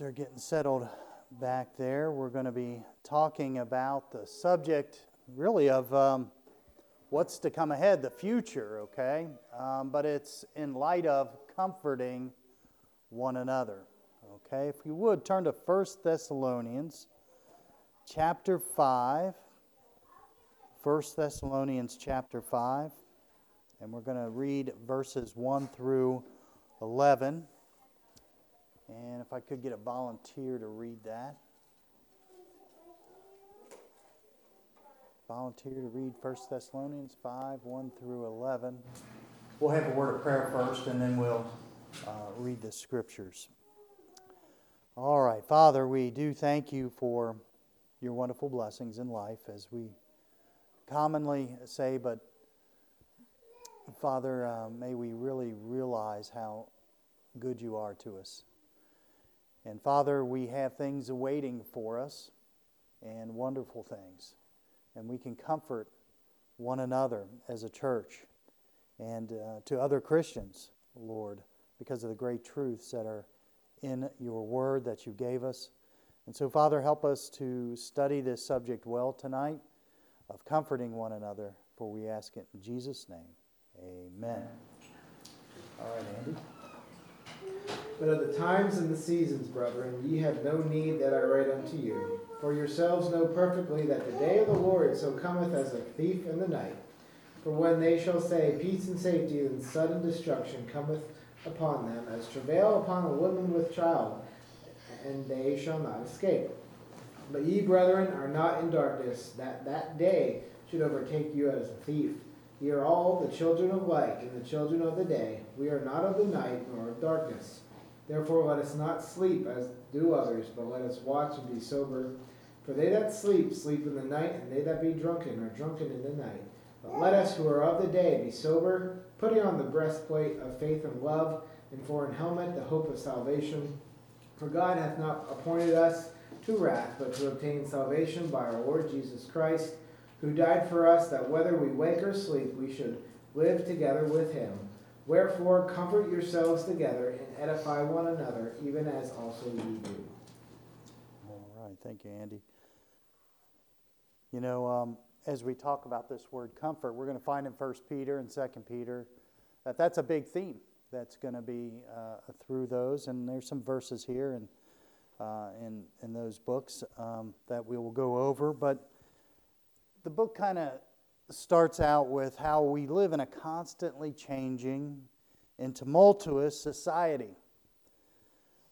they're getting settled back there, we're going to be talking about the subject, really, of um, what's to come ahead, the future, okay? Um, but it's in light of comforting one another, okay? If you would, turn to 1 Thessalonians chapter 5. 1 Thessalonians chapter 5. And we're going to read verses 1 through 11. And if I could get a volunteer to read that. Volunteer to read 1 Thessalonians 5 1 through 11. We'll have a word of prayer first, and then we'll uh, read the scriptures. All right, Father, we do thank you for your wonderful blessings in life, as we commonly say, but Father, uh, may we really realize how good you are to us. And Father, we have things awaiting for us and wonderful things. And we can comfort one another as a church and uh, to other Christians, Lord, because of the great truths that are in your word that you gave us. And so, Father, help us to study this subject well tonight of comforting one another, for we ask it in Jesus' name. Amen. All right, Andy. But of the times and the seasons, brethren, ye have no need that I write unto you. For yourselves know perfectly that the day of the Lord so cometh as a thief in the night. For when they shall say, Peace and safety, then sudden destruction cometh upon them, as travail upon a woman with child, and they shall not escape. But ye, brethren, are not in darkness, that that day should overtake you as a thief. Ye are all the children of light and the children of the day. We are not of the night nor of darkness. Therefore, let us not sleep as do others, but let us watch and be sober. For they that sleep, sleep in the night, and they that be drunken, are drunken in the night. But let us who are of the day be sober, putting on the breastplate of faith and love, and for an helmet the hope of salvation. For God hath not appointed us to wrath, but to obtain salvation by our Lord Jesus Christ, who died for us, that whether we wake or sleep, we should live together with him. Wherefore, comfort yourselves together edify one another, even as also ye do. All right. Thank you, Andy. You know, um, as we talk about this word comfort, we're going to find in 1 Peter and 2 Peter that that's a big theme that's going to be uh, through those. And there's some verses here and uh, in, in those books um, that we will go over. But the book kind of starts out with how we live in a constantly changing and tumultuous society.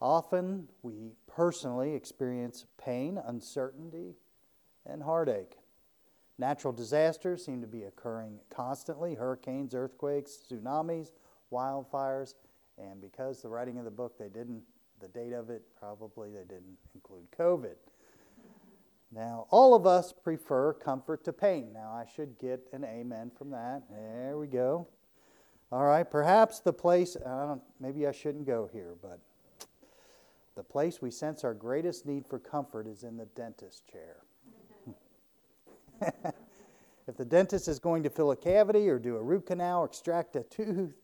Often we personally experience pain, uncertainty, and heartache. Natural disasters seem to be occurring constantly hurricanes, earthquakes, tsunamis, wildfires, and because the writing of the book, they didn't, the date of it, probably they didn't include COVID. Now, all of us prefer comfort to pain. Now, I should get an amen from that. There we go. All right, perhaps the place, I maybe I shouldn't go here, but the place we sense our greatest need for comfort is in the dentist chair. if the dentist is going to fill a cavity or do a root canal, or extract a tooth,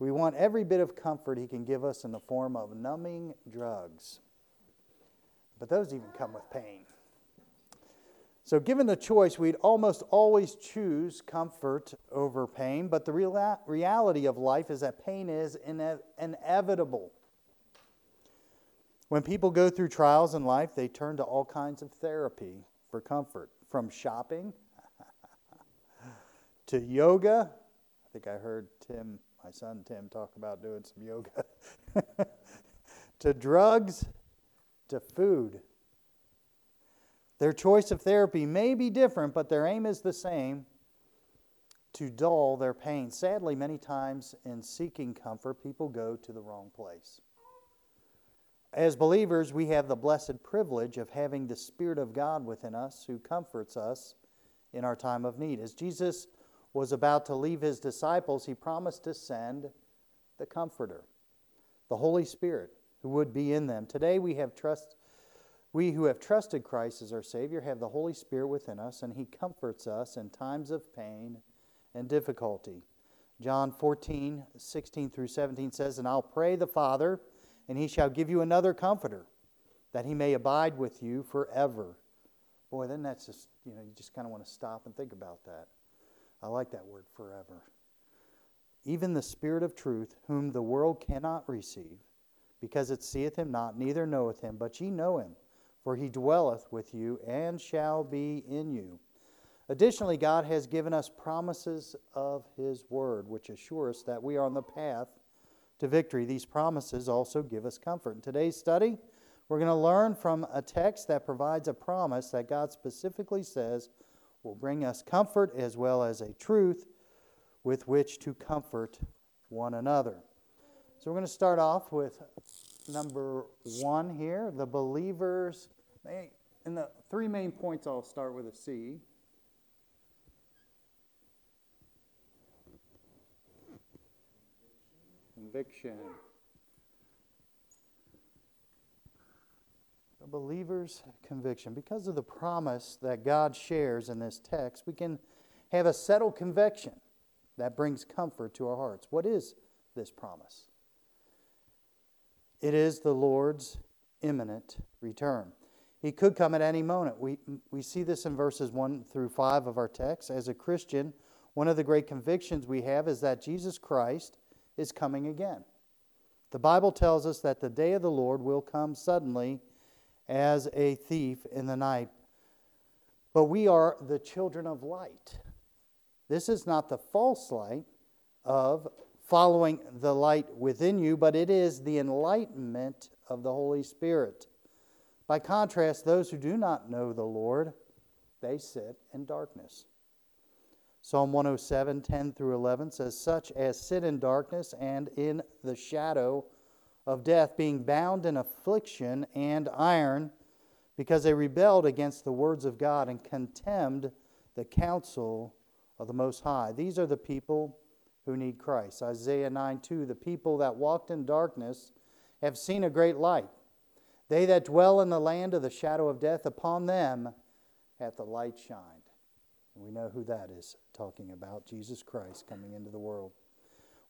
we want every bit of comfort he can give us in the form of numbing drugs. But those even come with pain. So, given the choice, we'd almost always choose comfort over pain, but the real reality of life is that pain is ine- inevitable. When people go through trials in life, they turn to all kinds of therapy for comfort, from shopping to yoga. I think I heard Tim, my son Tim, talk about doing some yoga, to drugs, to food. Their choice of therapy may be different, but their aim is the same to dull their pain. Sadly, many times in seeking comfort, people go to the wrong place. As believers, we have the blessed privilege of having the Spirit of God within us who comforts us in our time of need. As Jesus was about to leave his disciples, he promised to send the Comforter, the Holy Spirit, who would be in them. Today we have trust we who have trusted Christ as our Savior have the Holy Spirit within us, and He comforts us in times of pain and difficulty. John 14, 16 through 17 says, And I'll pray the Father, and He shall give you another comforter, that he may abide with you forever. Boy, then that's just, you know, you just kind of want to stop and think about that. I like that word forever. Even the Spirit of truth, whom the world cannot receive, because it seeth him not, neither knoweth him, but ye know him, for he dwelleth with you and shall be in you. Additionally, God has given us promises of his word, which assure us that we are on the path to victory. These promises also give us comfort. In today's study, we're going to learn from a text that provides a promise that God specifically says will bring us comfort as well as a truth with which to comfort one another. So we're going to start off with number one here the believers. And the three main points I'll start with a C. Conviction. The believer's conviction. Because of the promise that God shares in this text, we can have a settled conviction that brings comfort to our hearts. What is this promise? It is the Lord's imminent return. He could come at any moment. We, we see this in verses 1 through 5 of our text. As a Christian, one of the great convictions we have is that Jesus Christ is coming again. The Bible tells us that the day of the Lord will come suddenly as a thief in the night. But we are the children of light. This is not the false light of following the light within you, but it is the enlightenment of the Holy Spirit. By contrast, those who do not know the Lord, they sit in darkness. Psalm 107, 10 through 11 says, Such as sit in darkness and in the shadow of death, being bound in affliction and iron, because they rebelled against the words of God and contemned the counsel of the Most High. These are the people who need Christ. Isaiah 9, 2 The people that walked in darkness have seen a great light. They that dwell in the land of the shadow of death, upon them hath the light shined. And we know who that is talking about Jesus Christ coming into the world.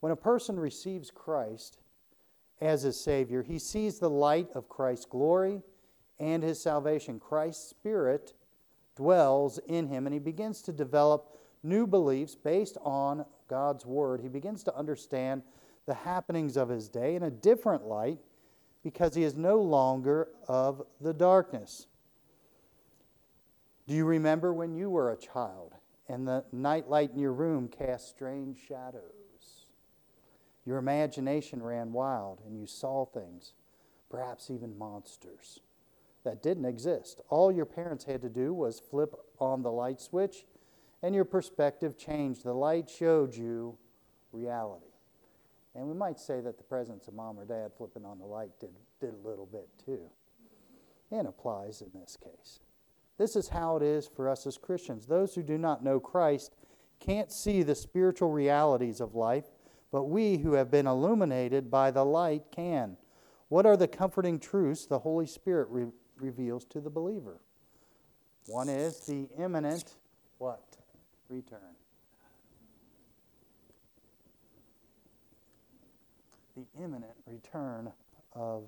When a person receives Christ as his Savior, he sees the light of Christ's glory and his salvation. Christ's Spirit dwells in him, and he begins to develop new beliefs based on God's Word. He begins to understand the happenings of his day in a different light because he is no longer of the darkness. Do you remember when you were a child and the nightlight in your room cast strange shadows? Your imagination ran wild and you saw things, perhaps even monsters, that didn't exist. All your parents had to do was flip on the light switch and your perspective changed. The light showed you reality. And we might say that the presence of mom or dad flipping on the light did, did a little bit too. And applies in this case. This is how it is for us as Christians. Those who do not know Christ can't see the spiritual realities of life, but we who have been illuminated by the light can. What are the comforting truths the Holy Spirit re- reveals to the believer? One is the imminent what? Return. The imminent return of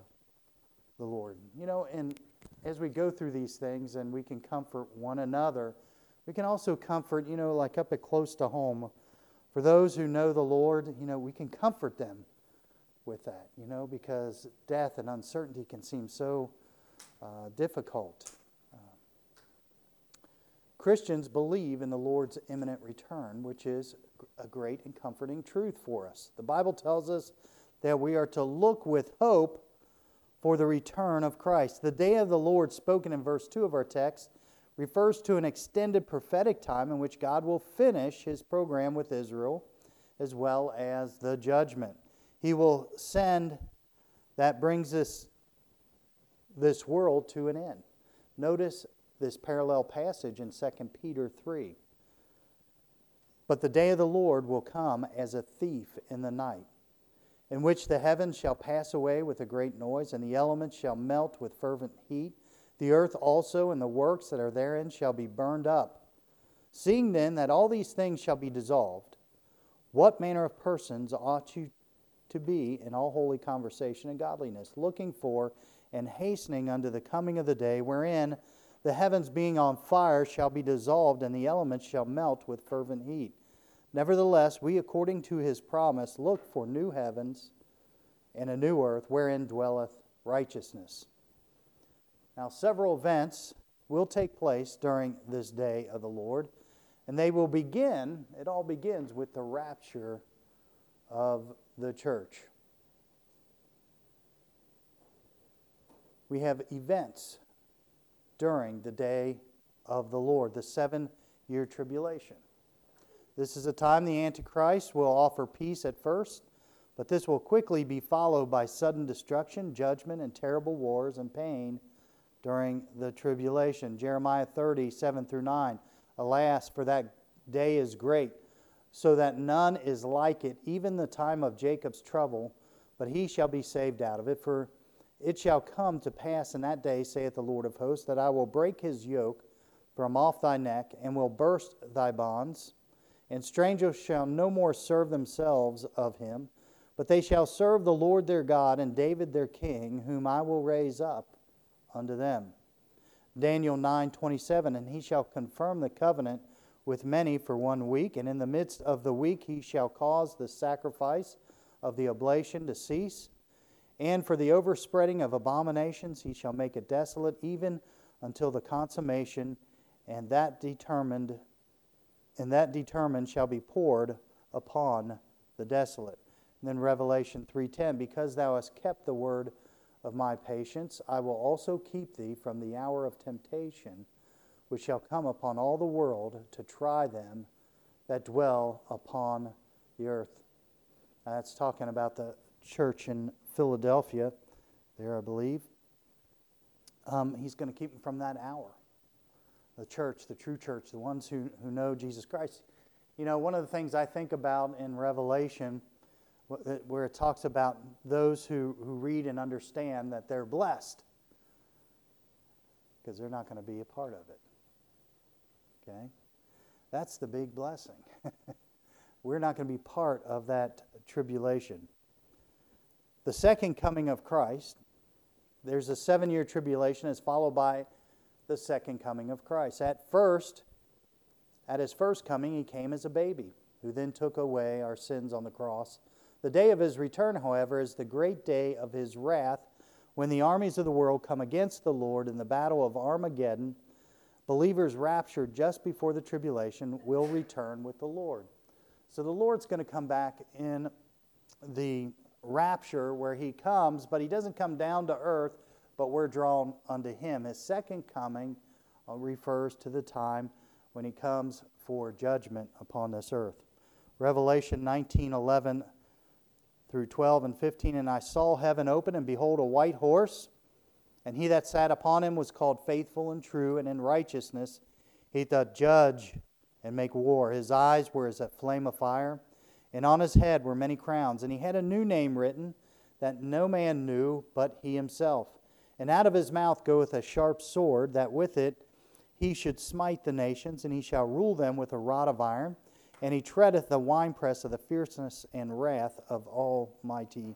the Lord. You know, and as we go through these things and we can comfort one another, we can also comfort, you know, like up at close to home. For those who know the Lord, you know, we can comfort them with that, you know, because death and uncertainty can seem so uh, difficult. Christians believe in the Lord's imminent return, which is a great and comforting truth for us. The Bible tells us that we are to look with hope for the return of Christ. The day of the Lord, spoken in verse 2 of our text, refers to an extended prophetic time in which God will finish his program with Israel as well as the judgment. He will send that brings this, this world to an end. Notice this parallel passage in 2 Peter 3. But the day of the Lord will come as a thief in the night in which the heavens shall pass away with a great noise, and the elements shall melt with fervent heat. The earth also and the works that are therein shall be burned up. Seeing then that all these things shall be dissolved, what manner of persons ought you to be in all holy conversation and godliness, looking for and hastening unto the coming of the day, wherein the heavens being on fire shall be dissolved, and the elements shall melt with fervent heat. Nevertheless, we, according to his promise, look for new heavens and a new earth wherein dwelleth righteousness. Now, several events will take place during this day of the Lord, and they will begin, it all begins with the rapture of the church. We have events during the day of the Lord, the seven year tribulation. This is a time the Antichrist will offer peace at first, but this will quickly be followed by sudden destruction, judgment, and terrible wars and pain during the tribulation. Jeremiah 30, 7 through 9. Alas, for that day is great, so that none is like it, even the time of Jacob's trouble, but he shall be saved out of it. For it shall come to pass in that day, saith the Lord of hosts, that I will break his yoke from off thy neck, and will burst thy bonds. And strangers shall no more serve themselves of him, but they shall serve the Lord their God and David their king, whom I will raise up unto them. Daniel 9:27 and he shall confirm the covenant with many for one week and in the midst of the week he shall cause the sacrifice of the oblation to cease and for the overspreading of abominations he shall make it desolate even until the consummation and that determined and that determined shall be poured upon the desolate. And then revelation 3:10 because thou hast kept the word of my patience i will also keep thee from the hour of temptation which shall come upon all the world to try them that dwell upon the earth. That's talking about the church in Philadelphia, there, I believe. Um, he's going to keep them from that hour. The church, the true church, the ones who, who know Jesus Christ. You know, one of the things I think about in Revelation, where it talks about those who, who read and understand that they're blessed, because they're not going to be a part of it. Okay? That's the big blessing. We're not going to be part of that tribulation. The second coming of Christ, there's a seven year tribulation, is followed by the second coming of Christ. At first, at his first coming, he came as a baby, who then took away our sins on the cross. The day of his return, however, is the great day of his wrath, when the armies of the world come against the Lord in the battle of Armageddon. Believers raptured just before the tribulation will return with the Lord. So the Lord's going to come back in the rapture where he comes, but he doesn't come down to earth, but we're drawn unto him. His second coming uh, refers to the time when he comes for judgment upon this earth. Revelation 19 11 through 12 and 15. And I saw heaven open, and behold, a white horse, and he that sat upon him was called faithful and true, and in righteousness he doth judge and make war. His eyes were as a flame of fire and on his head were many crowns. And he had a new name written that no man knew but he himself. And out of his mouth goeth a sharp sword, that with it he should smite the nations, and he shall rule them with a rod of iron. And he treadeth the winepress of the fierceness and wrath of Almighty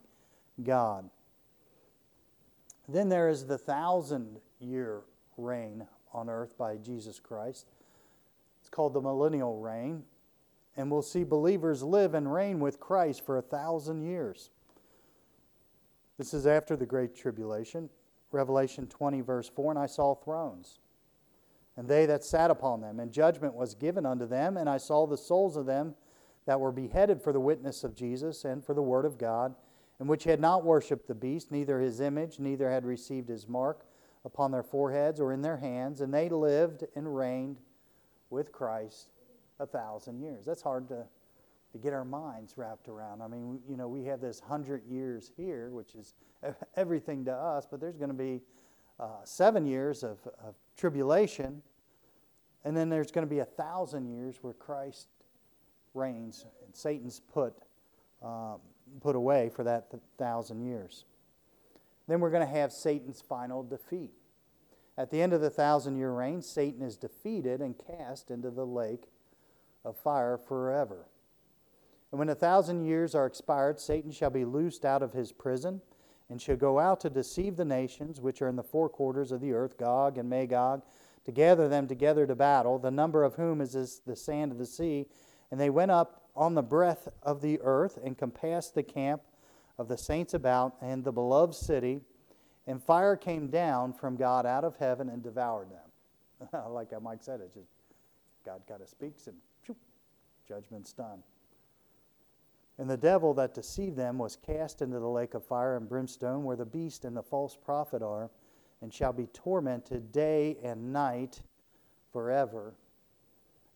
God. Then there is the thousand year reign on earth by Jesus Christ. It's called the millennial reign and we'll see believers live and reign with Christ for a thousand years. This is after the Great Tribulation. Revelation 20, verse 4 And I saw thrones, and they that sat upon them, and judgment was given unto them, and I saw the souls of them that were beheaded for the witness of Jesus and for the word of God, and which had not worshipped the beast, neither his image, neither had received his mark upon their foreheads or in their hands, and they lived and reigned with Christ a thousand years. That's hard to, to get our minds wrapped around. I mean, you know, we have this hundred years here, which is everything to us, but there's going to be uh, seven years of, of tribulation, and then there's going to be a thousand years where Christ reigns and Satan's put, um, put away for that th- thousand years. Then we're going to have Satan's final defeat. At the end of the thousand year reign, Satan is defeated and cast into the lake of fire forever. And when a thousand years are expired, Satan shall be loosed out of his prison and shall go out to deceive the nations which are in the four quarters of the earth, Gog and Magog, to gather them together to battle, the number of whom is as the sand of the sea. And they went up on the breadth of the earth and compassed the camp of the saints about and the beloved city. And fire came down from God out of heaven and devoured them. like Mike said, it just God kind of speaks whoop, judgment's done. And the devil that deceived them was cast into the lake of fire and brimstone, where the beast and the false prophet are, and shall be tormented day and night forever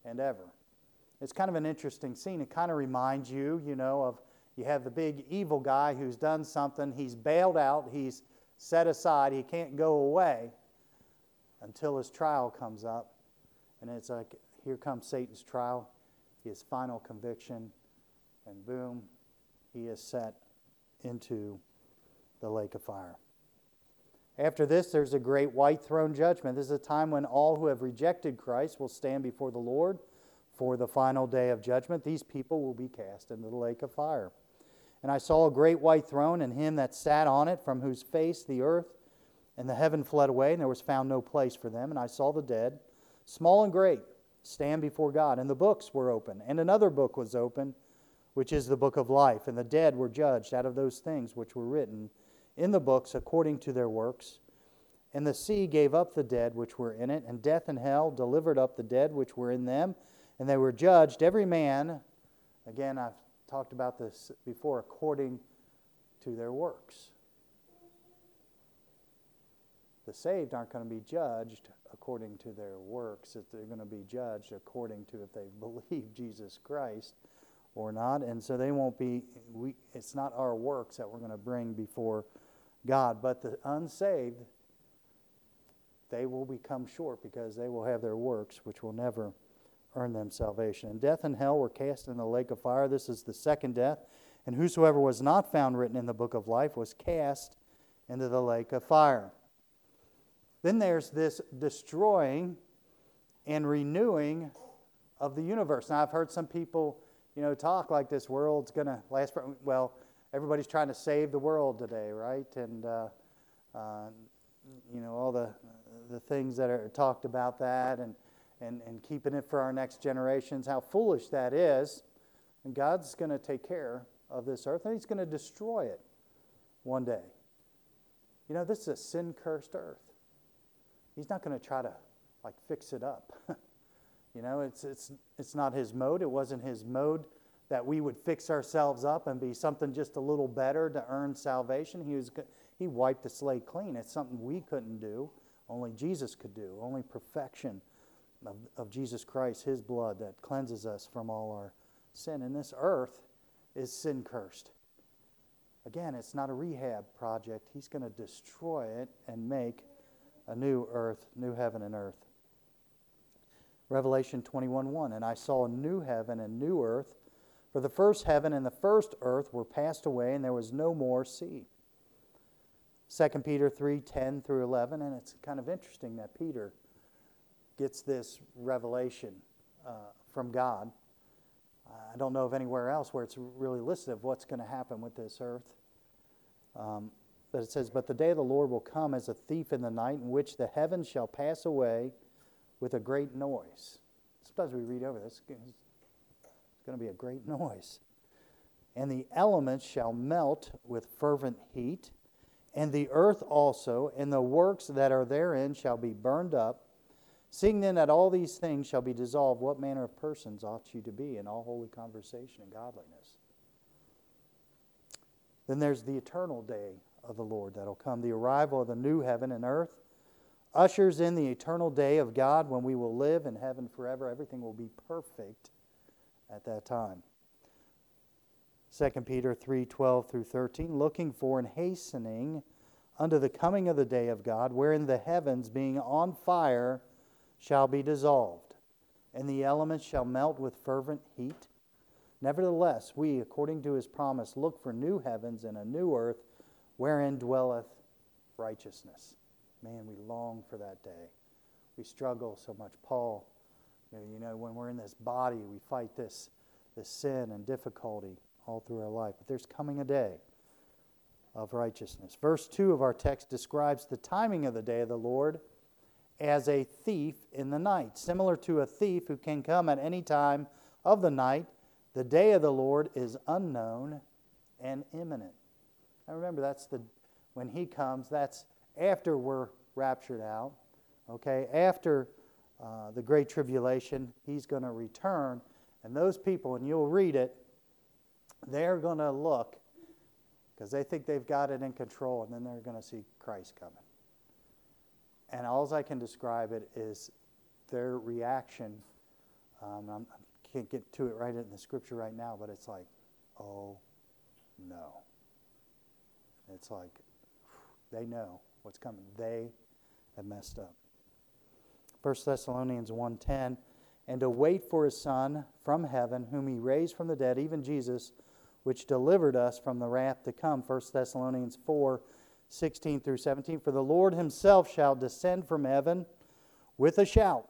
and ever. It's kind of an interesting scene. It kind of reminds you, you know, of you have the big evil guy who's done something, he's bailed out, he's set aside, he can't go away until his trial comes up. And it's like, here comes Satan's trial, his final conviction and boom, he is set into the lake of fire. After this, there's a great white throne judgment. This is a time when all who have rejected Christ will stand before the Lord for the final day of judgment. These people will be cast into the lake of fire. And I saw a great white throne, and him that sat on it, from whose face the earth and the heaven fled away, and there was found no place for them. And I saw the dead, small and great, stand before God. And the books were open, and another book was open which is the book of life. And the dead were judged out of those things which were written in the books according to their works. And the sea gave up the dead which were in it, and death and hell delivered up the dead which were in them. And they were judged, every man, again, I've talked about this before, according to their works. The saved aren't going to be judged according to their works, that they're going to be judged according to if they believe Jesus Christ or not. And so they won't be, we, it's not our works that we're going to bring before God. But the unsaved, they will become short because they will have their works, which will never earn them salvation. And death and hell were cast in the lake of fire. This is the second death. And whosoever was not found written in the book of life was cast into the lake of fire. Then there's this destroying and renewing of the universe. Now, I've heard some people you know, talk like this world's going to last for, well, everybody's trying to save the world today, right? And, uh, uh, you know, all the, the things that are talked about that and, and, and keeping it for our next generations, how foolish that is. And God's going to take care of this earth and He's going to destroy it one day. You know, this is a sin cursed earth. He's not going to try to like fix it up. You know, it's, it's, it's not his mode. It wasn't his mode that we would fix ourselves up and be something just a little better to earn salvation. He, was, he wiped the slate clean. It's something we couldn't do, only Jesus could do, only perfection of, of Jesus Christ, his blood that cleanses us from all our sin. And this earth is sin cursed. Again, it's not a rehab project. He's going to destroy it and make a new earth, new heaven and earth. Revelation 21 1. And I saw a new heaven and new earth, for the first heaven and the first earth were passed away, and there was no more sea. 2 Peter 3 10 through 11. And it's kind of interesting that Peter gets this revelation uh, from God. I don't know of anywhere else where it's really listed of what's going to happen with this earth. Um, but it says, But the day of the Lord will come as a thief in the night, in which the heavens shall pass away with a great noise. Sometimes we read over this, it's going to be a great noise. And the elements shall melt with fervent heat, and the earth also, and the works that are therein shall be burned up. Seeing then that all these things shall be dissolved, what manner of persons ought you to be in all holy conversation and godliness? Then there's the eternal day of the Lord that'll come, the arrival of the new heaven and earth ushers in the eternal day of God when we will live in heaven forever. Everything will be perfect at that time. 2 Peter 3 12 through 13, looking for and hastening unto the coming of the day of God, wherein the heavens, being on fire, shall be dissolved, and the elements shall melt with fervent heat. Nevertheless, we, according to his promise, look for new heavens and a new earth, wherein dwelleth righteousness. Man, we long for that day. We struggle so much. Paul, you know, when we're in this body, we fight this, this sin and difficulty all through our life. But there's coming a day of righteousness. Verse 2 of our text describes the timing of the day of the Lord as a thief in the night, similar to a thief who can come at any time of the night. The day of the Lord is unknown and imminent. I remember that's the when he comes, that's after we're raptured out. Okay, after uh, the great tribulation, he's going to return, and those people, and you'll read it, they're going to look because they think they've got it in control, and then they're going to see Christ coming. And all I can describe it is their reaction. Um, i can't get to it right in the scripture right now, but it's like, oh no. It's like they know what's coming. They have messed up. 1 Thessalonians 1:10 and to wait for his son from heaven whom he raised from the dead even Jesus which delivered us from the wrath to come 1 Thessalonians 4 16 through 17 for the Lord himself shall descend from heaven with a shout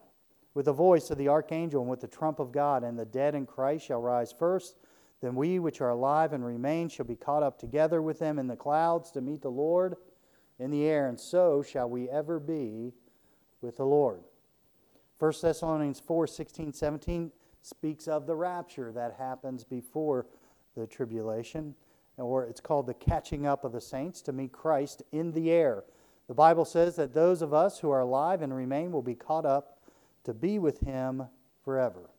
with the voice of the archangel and with the trump of God and the dead in Christ shall rise first then we which are alive and remain shall be caught up together with them in the clouds to meet the Lord in the air and so shall we ever be with the Lord 1 Thessalonians 4 16, 17 speaks of the rapture that happens before the tribulation, or it's called the catching up of the saints to meet Christ in the air. The Bible says that those of us who are alive and remain will be caught up to be with Him forever.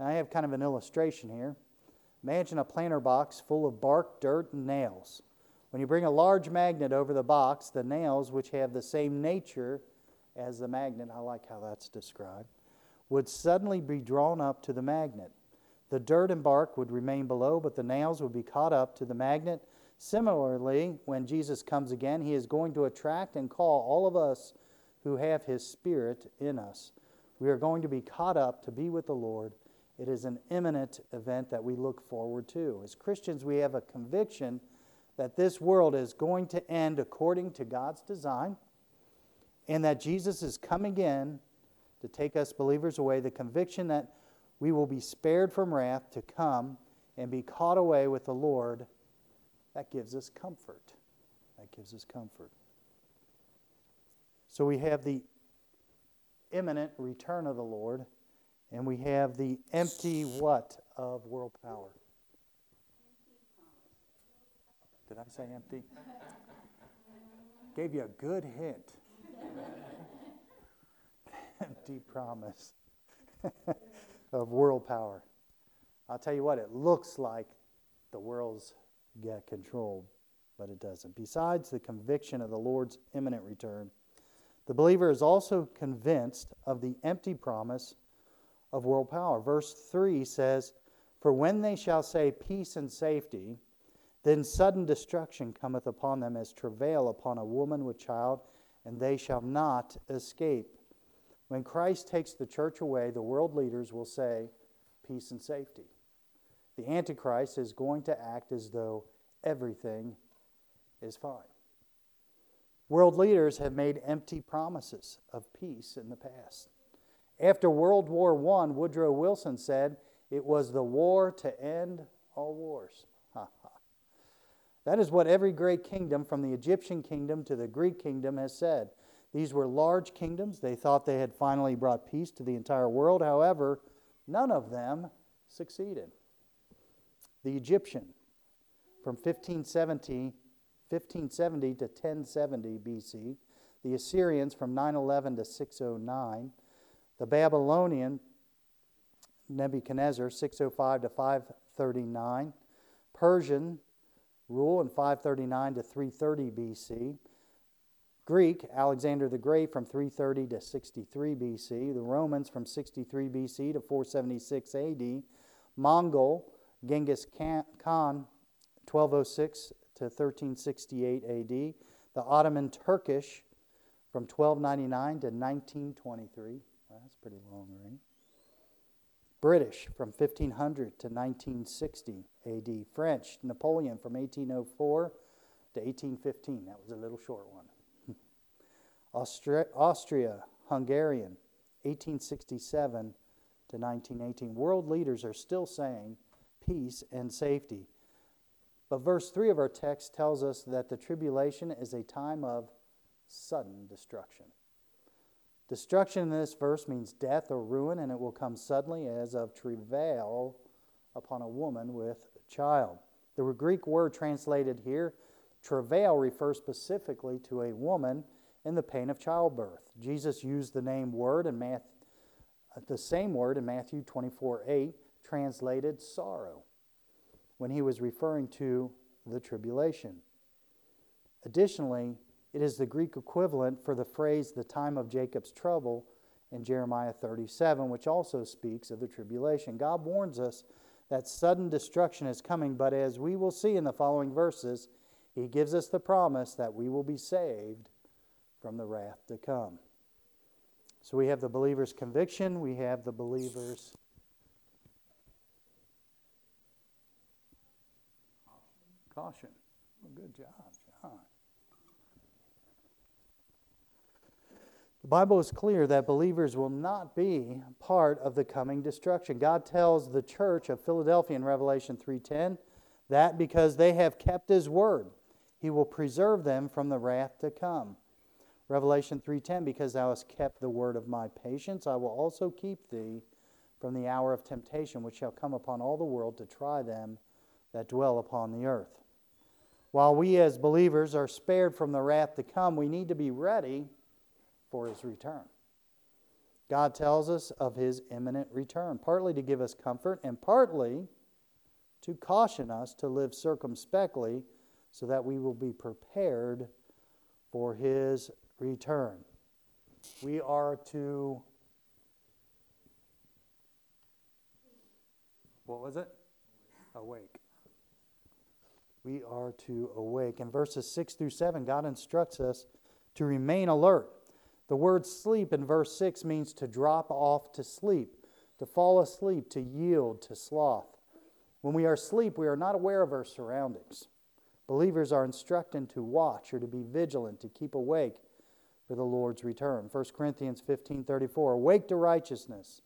Now, I have kind of an illustration here. Imagine a planter box full of bark, dirt, and nails. When you bring a large magnet over the box, the nails, which have the same nature as the magnet, I like how that's described, would suddenly be drawn up to the magnet. The dirt and bark would remain below, but the nails would be caught up to the magnet. Similarly, when Jesus comes again, he is going to attract and call all of us who have his spirit in us. We are going to be caught up to be with the Lord. It is an imminent event that we look forward to. As Christians, we have a conviction that this world is going to end according to God's design and that Jesus is coming again to take us believers away, the conviction that we will be spared from wrath to come and be caught away with the Lord, that gives us comfort. That gives us comfort. So we have the imminent return of the Lord, and we have the empty what of world power? Did I say empty? Gave you a good hint empty promise of world power. I'll tell you what, it looks like the world's got control, but it doesn't. Besides the conviction of the Lord's imminent return, the believer is also convinced of the empty promise of world power. Verse 3 says, For when they shall say peace and safety, then sudden destruction cometh upon them as travail upon a woman with child, and they shall not escape. When Christ takes the church away, the world leaders will say, peace and safety. The Antichrist is going to act as though everything is fine. World leaders have made empty promises of peace in the past. After World War I, Woodrow Wilson said it was the war to end all wars. that is what every great kingdom, from the Egyptian kingdom to the Greek kingdom, has said. These were large kingdoms. They thought they had finally brought peace to the entire world. However, none of them succeeded. The Egyptian, from 1570, 1570 to 1070 BC, the Assyrians from 911 to 609, the Babylonian, Nebuchadnezzar, 605 to 539, Persian rule in 539 to 330 BC, Greek, Alexander the Great from 330 to 63 BC, the Romans from 63 BC to 476 AD, Mongol, Genghis Khan 1206 to 1368 AD, the Ottoman Turkish from 1299 to 1923. That's pretty long, right? British from 1500 to 1960 AD, French, Napoleon from 1804 to 1815. That was a little short one. Austria Hungarian, 1867 to 1918. World leaders are still saying peace and safety. But verse 3 of our text tells us that the tribulation is a time of sudden destruction. Destruction in this verse means death or ruin, and it will come suddenly as of travail upon a woman with child. The Greek word translated here, travail, refers specifically to a woman in the pain of childbirth. Jesus used the name word in Matthew, the same word in Matthew 24 8, translated sorrow, when he was referring to the tribulation. Additionally, it is the Greek equivalent for the phrase the time of Jacob's trouble in Jeremiah 37, which also speaks of the tribulation. God warns us that sudden destruction is coming, but as we will see in the following verses, He gives us the promise that we will be saved from the wrath to come. So we have the believer's conviction, we have the believer's caution. Well, good job, John. The Bible is clear that believers will not be part of the coming destruction. God tells the church of Philadelphia in Revelation 3:10 that because they have kept his word, he will preserve them from the wrath to come. Revelation 3:10 because thou hast kept the word of my patience, I will also keep thee from the hour of temptation which shall come upon all the world to try them that dwell upon the earth. While we as believers are spared from the wrath to come, we need to be ready for his return. God tells us of his imminent return, partly to give us comfort and partly to caution us to live circumspectly so that we will be prepared for his return. We are to, what was it? Awake. We are to awake. In verses 6 through 7, God instructs us to remain alert the word sleep in verse 6 means to drop off to sleep, to fall asleep, to yield to sloth. When we are asleep, we are not aware of our surroundings. Believers are instructed to watch or to be vigilant, to keep awake for the Lord's return. 1 Corinthians 15:34 Awake to righteousness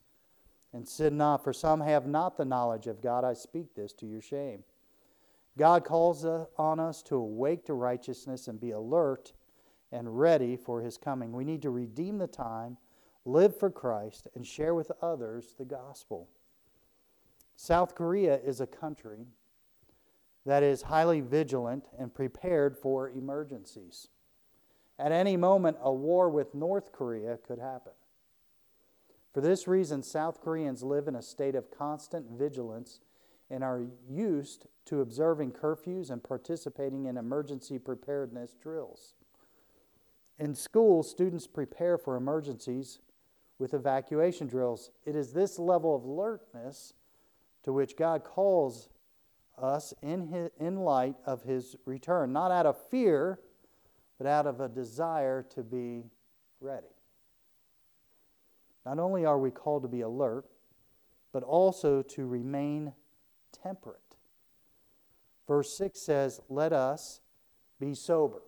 and sin not, for some have not the knowledge of God. I speak this to your shame. God calls on us to awake to righteousness and be alert and ready for his coming. We need to redeem the time, live for Christ, and share with others the gospel. South Korea is a country that is highly vigilant and prepared for emergencies. At any moment, a war with North Korea could happen. For this reason, South Koreans live in a state of constant vigilance and are used to observing curfews and participating in emergency preparedness drills. In school, students prepare for emergencies with evacuation drills. It is this level of alertness to which God calls us in, his, in light of his return, not out of fear, but out of a desire to be ready. Not only are we called to be alert, but also to remain temperate. Verse 6 says, Let us be sober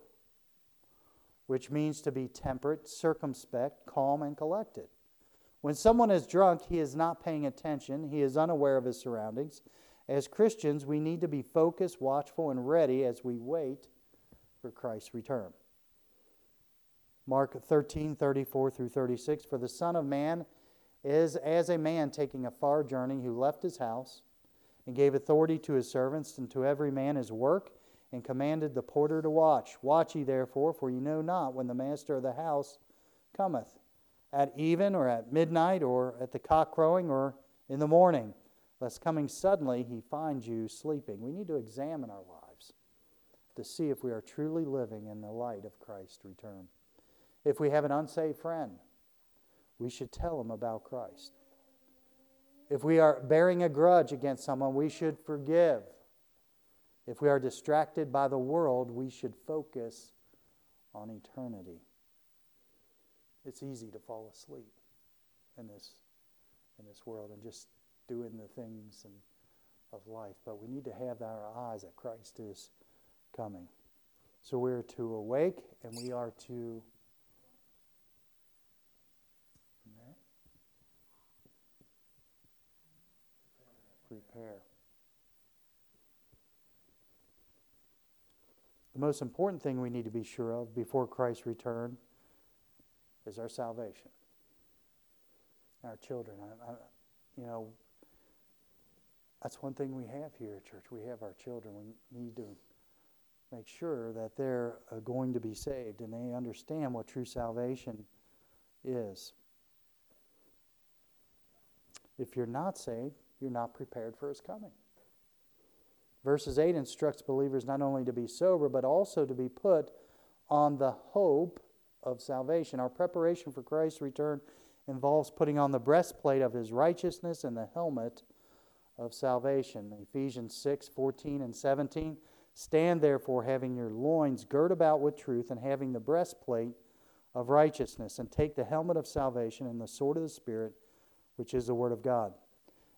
which means to be temperate, circumspect, calm, and collected. When someone is drunk, he is not paying attention, he is unaware of his surroundings. As Christians, we need to be focused, watchful, and ready as we wait for Christ's return. Mark 13, 34 through 36. For the Son of Man is as a man taking a far journey who left his house and gave authority to his servants and to every man his work and commanded the porter to watch. Watch ye therefore, for ye know not when the master of the house cometh, at even or at midnight or at the cock crowing or in the morning, lest coming suddenly he find you sleeping. We need to examine our lives to see if we are truly living in the light of Christ's return. If we have an unsaved friend, we should tell him about Christ. If we are bearing a grudge against someone, we should forgive if we are distracted by the world, we should focus on eternity. It's easy to fall asleep in this, in this world and just doing the things and, of life, but we need to have our eyes that Christ is coming. So we're to awake and we are to prepare. Most important thing we need to be sure of before Christ's return is our salvation. Our children. I, I, you know, that's one thing we have here at church. We have our children. We need to make sure that they're uh, going to be saved and they understand what true salvation is. If you're not saved, you're not prepared for his coming. Verses 8 instructs believers not only to be sober, but also to be put on the hope of salvation. Our preparation for Christ's return involves putting on the breastplate of his righteousness and the helmet of salvation. Ephesians 6 14 and 17. Stand therefore, having your loins girt about with truth, and having the breastplate of righteousness, and take the helmet of salvation and the sword of the Spirit, which is the Word of God.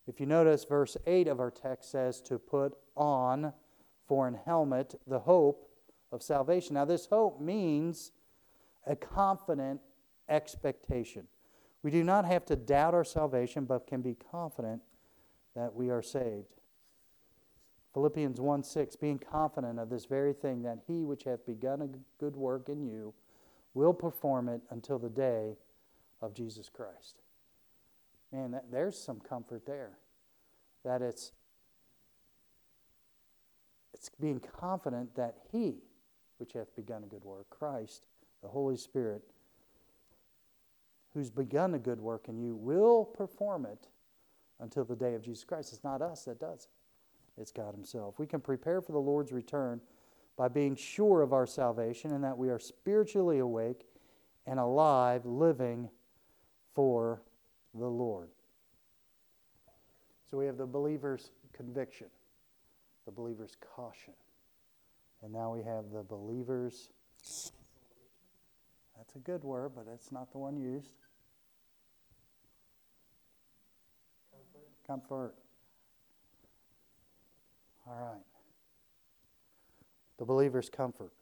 If you notice, verse 8 of our text says to put on for an helmet the hope of salvation. Now, this hope means a confident expectation. We do not have to doubt our salvation, but can be confident that we are saved. Philippians 1 6, being confident of this very thing, that he which hath begun a good work in you will perform it until the day of Jesus Christ. Man, that, there's some comfort there. That it's it's being confident that He, which hath begun a good work, Christ, the Holy Spirit, who's begun a good work in you, will perform it until the day of Jesus Christ. It's not us that does it, it's God Himself. We can prepare for the Lord's return by being sure of our salvation and that we are spiritually awake and alive, living for the Lord. So we have the believer's conviction, the believer's caution, and now we have the believer's. That's a good word, but it's not the one used. Comfort. Comfort. All right. The believer's comfort.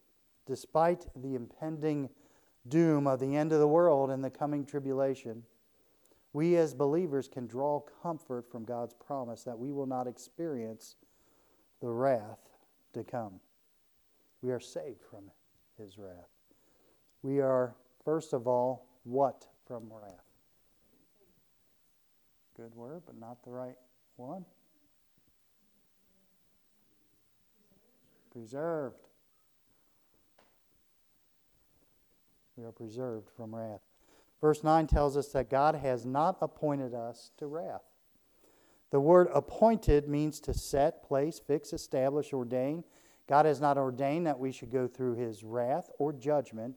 Despite the impending doom of the end of the world and the coming tribulation, we as believers can draw comfort from God's promise that we will not experience the wrath to come. We are saved from his wrath. We are, first of all, what from wrath? Good word, but not the right one. Preserved. We are preserved from wrath. Verse 9 tells us that God has not appointed us to wrath. The word appointed means to set, place, fix, establish, ordain. God has not ordained that we should go through his wrath or judgment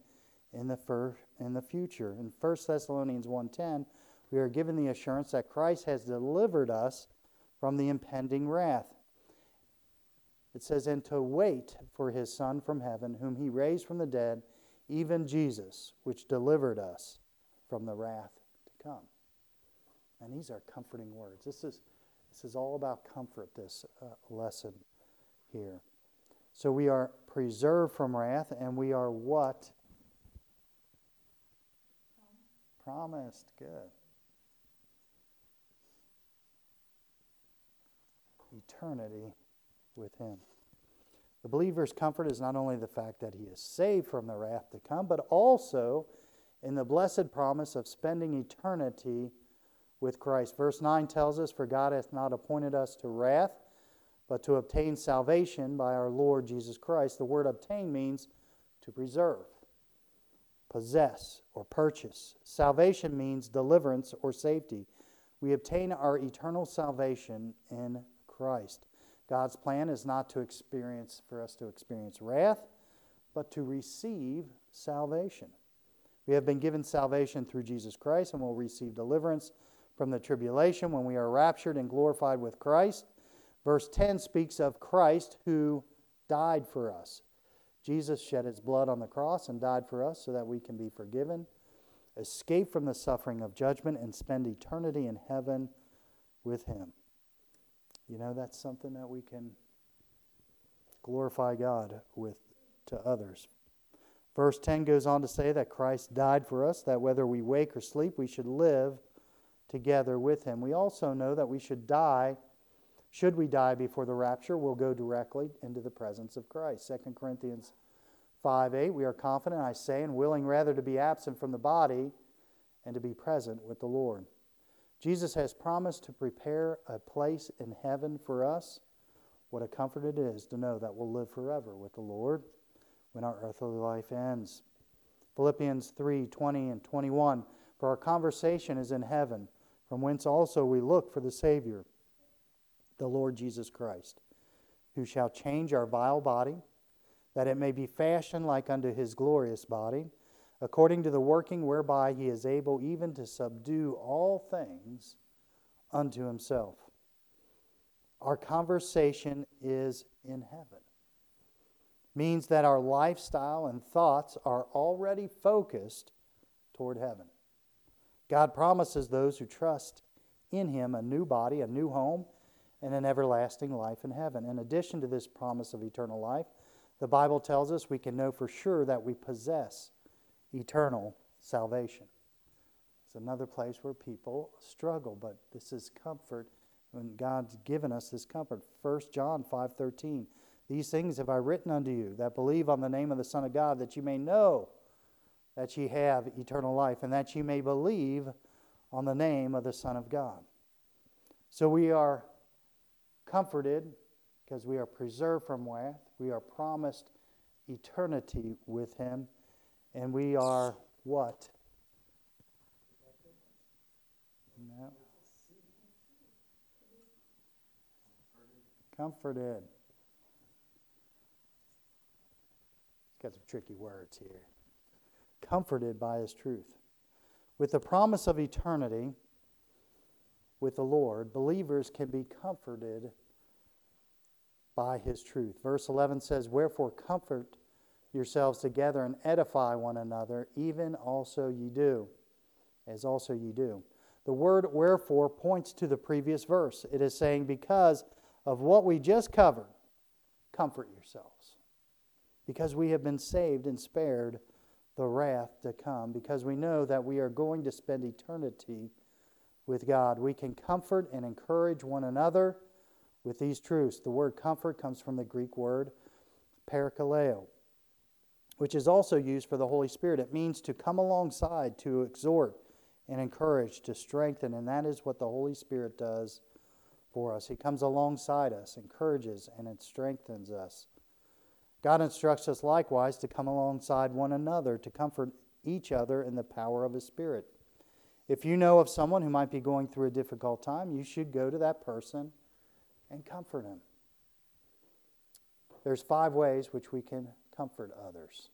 in the, fir- in the future. In 1 Thessalonians 1.10, we are given the assurance that Christ has delivered us from the impending wrath. It says, and to wait for his Son from heaven, whom he raised from the dead, even Jesus, which delivered us from the wrath to come. And these are comforting words. This is, this is all about comfort, this uh, lesson here. So we are preserved from wrath, and we are what? Promised. Good. Eternity with Him. The believer's comfort is not only the fact that he is saved from the wrath to come, but also in the blessed promise of spending eternity with Christ. Verse 9 tells us, For God hath not appointed us to wrath, but to obtain salvation by our Lord Jesus Christ. The word obtain means to preserve, possess, or purchase. Salvation means deliverance or safety. We obtain our eternal salvation in Christ. God's plan is not to experience for us to experience wrath, but to receive salvation. We have been given salvation through Jesus Christ and will receive deliverance from the tribulation when we are raptured and glorified with Christ. Verse 10 speaks of Christ who died for us. Jesus shed his blood on the cross and died for us so that we can be forgiven, escape from the suffering of judgment, and spend eternity in heaven with him. You know, that's something that we can glorify God with to others. Verse 10 goes on to say that Christ died for us, that whether we wake or sleep, we should live together with him. We also know that we should die. Should we die before the rapture, we'll go directly into the presence of Christ. 2 Corinthians 5 8, we are confident, I say, and willing rather to be absent from the body and to be present with the Lord. Jesus has promised to prepare a place in heaven for us. What a comfort it is to know that we'll live forever with the Lord when our earthly life ends. Philippians 3 20 and 21. For our conversation is in heaven, from whence also we look for the Savior, the Lord Jesus Christ, who shall change our vile body, that it may be fashioned like unto his glorious body, according to the working whereby he is able even to subdue all things unto himself. Our conversation is in heaven. Means that our lifestyle and thoughts are already focused toward heaven. God promises those who trust in Him a new body, a new home, and an everlasting life in heaven. In addition to this promise of eternal life, the Bible tells us we can know for sure that we possess eternal salvation. It's another place where people struggle, but this is comfort when God's given us this comfort. 1 John 5:13. These things have I written unto you that believe on the name of the Son of God, that you may know that ye have eternal life, and that ye may believe on the name of the Son of God. So we are comforted because we are preserved from wrath. We are promised eternity with Him, and we are what? No. Comforted. Got some tricky words here comforted by his truth. With the promise of eternity with the Lord, believers can be comforted by his truth. Verse 11 says, Wherefore comfort yourselves together and edify one another, even also ye do, as also ye do. The word wherefore points to the previous verse. It is saying, Because of what we just covered, comfort yourselves. Because we have been saved and spared the wrath to come because we know that we are going to spend eternity with God. We can comfort and encourage one another with these truths. The word comfort comes from the Greek word parakaleo, which is also used for the Holy Spirit. It means to come alongside, to exhort and encourage, to strengthen, and that is what the Holy Spirit does for us. He comes alongside us, encourages, and it strengthens us. God instructs us likewise to come alongside one another to comfort each other in the power of His Spirit. If you know of someone who might be going through a difficult time, you should go to that person and comfort him. There's five ways which we can comfort others.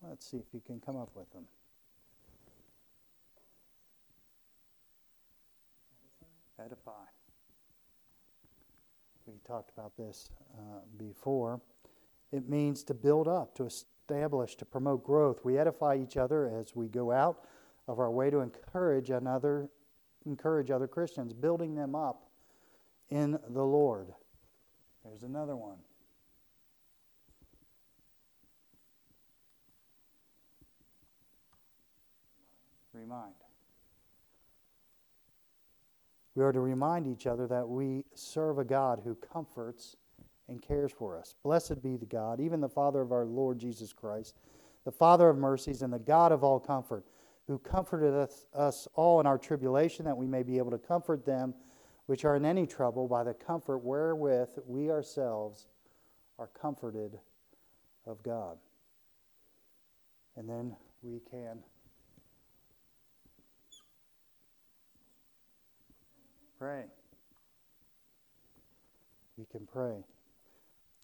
Let's see if you can come up with them. Edify. We talked about this uh, before. It means to build up, to establish, to promote growth. We edify each other as we go out of our way to encourage another, encourage other Christians, building them up in the Lord. There's another one. Remind. We are to remind each other that we serve a God who comforts and cares for us. Blessed be the God, even the Father of our Lord Jesus Christ, the Father of mercies and the God of all comfort, who comforted us, us all in our tribulation, that we may be able to comfort them which are in any trouble by the comfort wherewith we ourselves are comforted of God. And then we can pray. We can pray.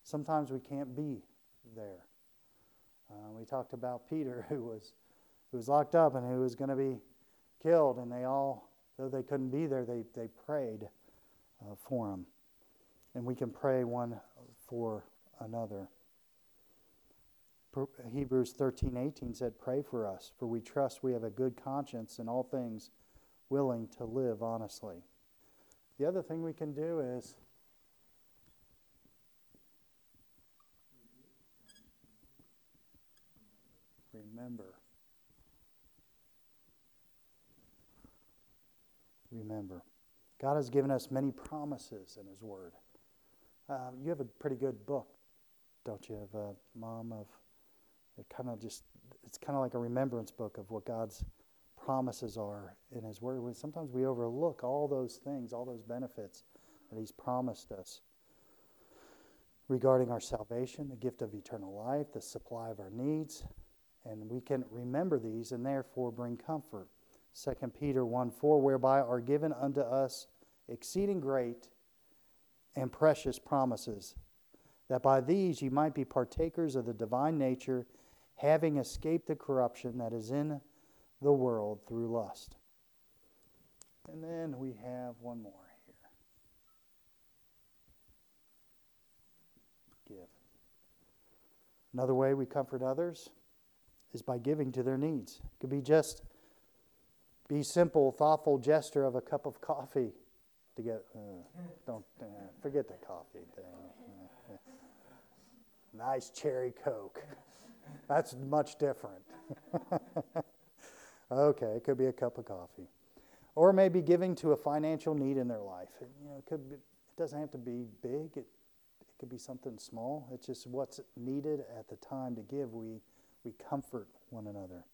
Sometimes we can't be there. Uh, we talked about Peter, who was who was locked up and who was going to be killed, and they all, though they couldn't be there, they they prayed uh, for him, and we can pray one for another. Hebrews 13, 18 said, Pray for us, for we trust we have a good conscience in all things, willing to live honestly. The other thing we can do is remember. Remember. God has given us many promises in His Word. Uh, you have a pretty good book, don't you, of uh, Mom of it kind of just, it's kind of like a remembrance book of what God's promises are in His Word. Sometimes we overlook all those things, all those benefits that He's promised us regarding our salvation, the gift of eternal life, the supply of our needs, and we can remember these and therefore bring comfort. 2 Peter 1 4, whereby are given unto us exceeding great and precious promises, that by these ye might be partakers of the divine nature, having escaped the corruption that is in the world through lust. And then we have one more here. Give. Another way we comfort others is by giving to their needs. It could be just be simple, thoughtful gesture of a cup of coffee to get. Uh, don't uh, forget the coffee thing. Nice cherry coke. That's much different. okay, it could be a cup of coffee, or maybe giving to a financial need in their life. It, you know, it could. Be, it doesn't have to be big. It, it could be something small. It's just what's needed at the time to give. We we comfort one another.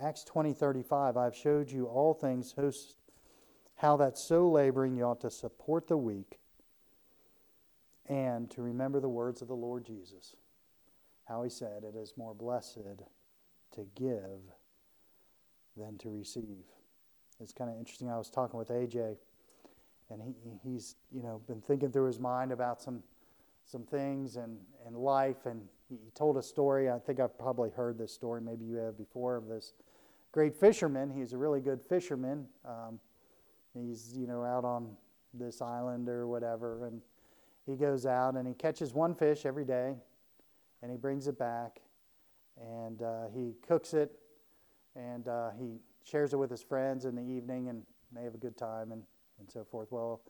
Acts 20 35, I've showed you all things, how that so laboring you ought to support the weak and to remember the words of the Lord Jesus. How he said, It is more blessed to give than to receive. It's kind of interesting. I was talking with AJ, and he, he's you know been thinking through his mind about some some things and, and life, and he told a story. I think I've probably heard this story, maybe you have before, of this great fisherman. He's a really good fisherman. Um, he's, you know, out on this island or whatever, and he goes out and he catches one fish every day, and he brings it back, and uh, he cooks it, and uh, he shares it with his friends in the evening, and they have a good time, and, and so forth. Well,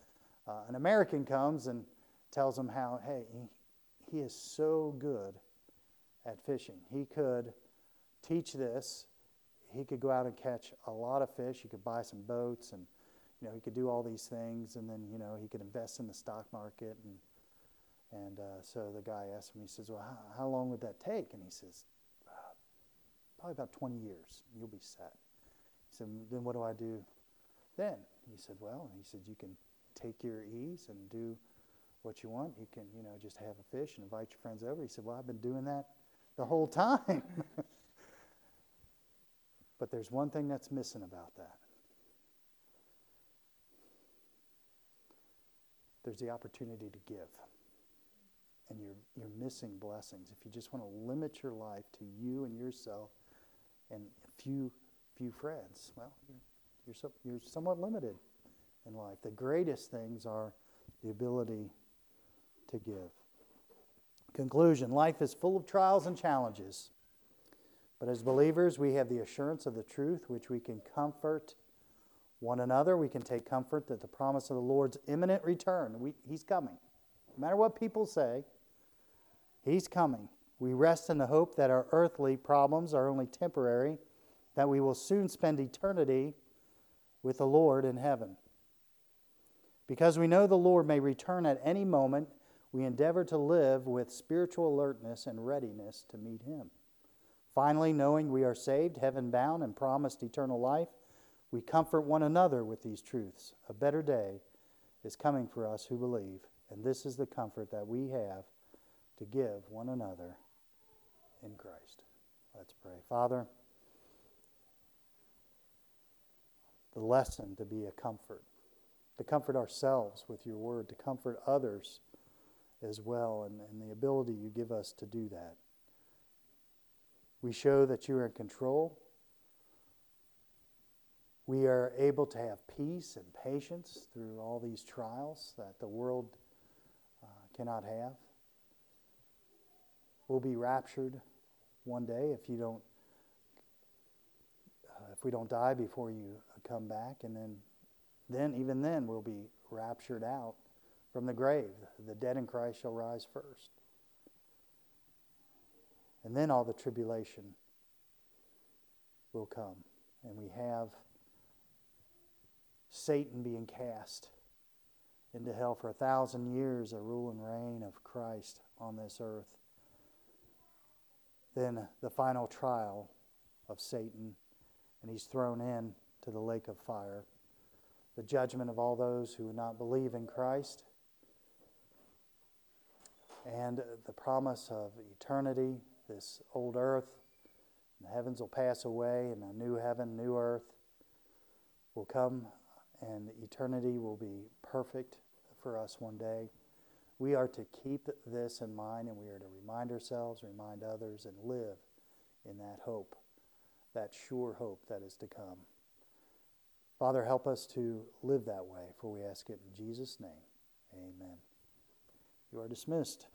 uh, an American comes and tells him how, hey, he, he is so good at fishing. He could teach this. He could go out and catch a lot of fish. He could buy some boats and you know, he could do all these things, and then you know he could invest in the stock market, and and uh, so the guy asked him. He says, "Well, how, how long would that take?" And he says, uh, "Probably about 20 years. You'll be set." He said, "Then what do I do then?" He said, "Well," he said, "you can take your ease and do what you want. You can, you know, just have a fish and invite your friends over." He said, "Well, I've been doing that the whole time." but there's one thing that's missing about that. there's the opportunity to give. And you're, you're missing blessings. If you just want to limit your life to you and yourself and a few, few friends, well, you're, you're, so, you're somewhat limited in life. The greatest things are the ability to give. Conclusion Life is full of trials and challenges. But as believers, we have the assurance of the truth which we can comfort one another. We can take comfort that the promise of the Lord's imminent return, we, He's coming. No matter what people say, He's coming. We rest in the hope that our earthly problems are only temporary, that we will soon spend eternity with the Lord in heaven. Because we know the Lord may return at any moment, we endeavor to live with spiritual alertness and readiness to meet Him. Finally, knowing we are saved, heaven bound, and promised eternal life, we comfort one another with these truths. A better day is coming for us who believe, and this is the comfort that we have to give one another in Christ. Let's pray. Father, the lesson to be a comfort, to comfort ourselves with your word, to comfort others as well, and, and the ability you give us to do that. We show that you are in control we are able to have peace and patience through all these trials that the world uh, cannot have. We'll be raptured one day if you don't, uh, if we don't die before you come back, and then, then even then we'll be raptured out from the grave. The dead in Christ shall rise first, and then all the tribulation will come, and we have Satan being cast into hell for a thousand years, a rule and reign of Christ on this earth. then the final trial of Satan, and he's thrown in to the lake of fire. The judgment of all those who would not believe in Christ, and the promise of eternity, this old earth, the heavens will pass away, and a new heaven, new earth will come, and eternity will be perfect for us one day. We are to keep this in mind, and we are to remind ourselves, remind others, and live in that hope, that sure hope that is to come. Father, help us to live that way, for we ask it in Jesus' name. Amen. You are dismissed.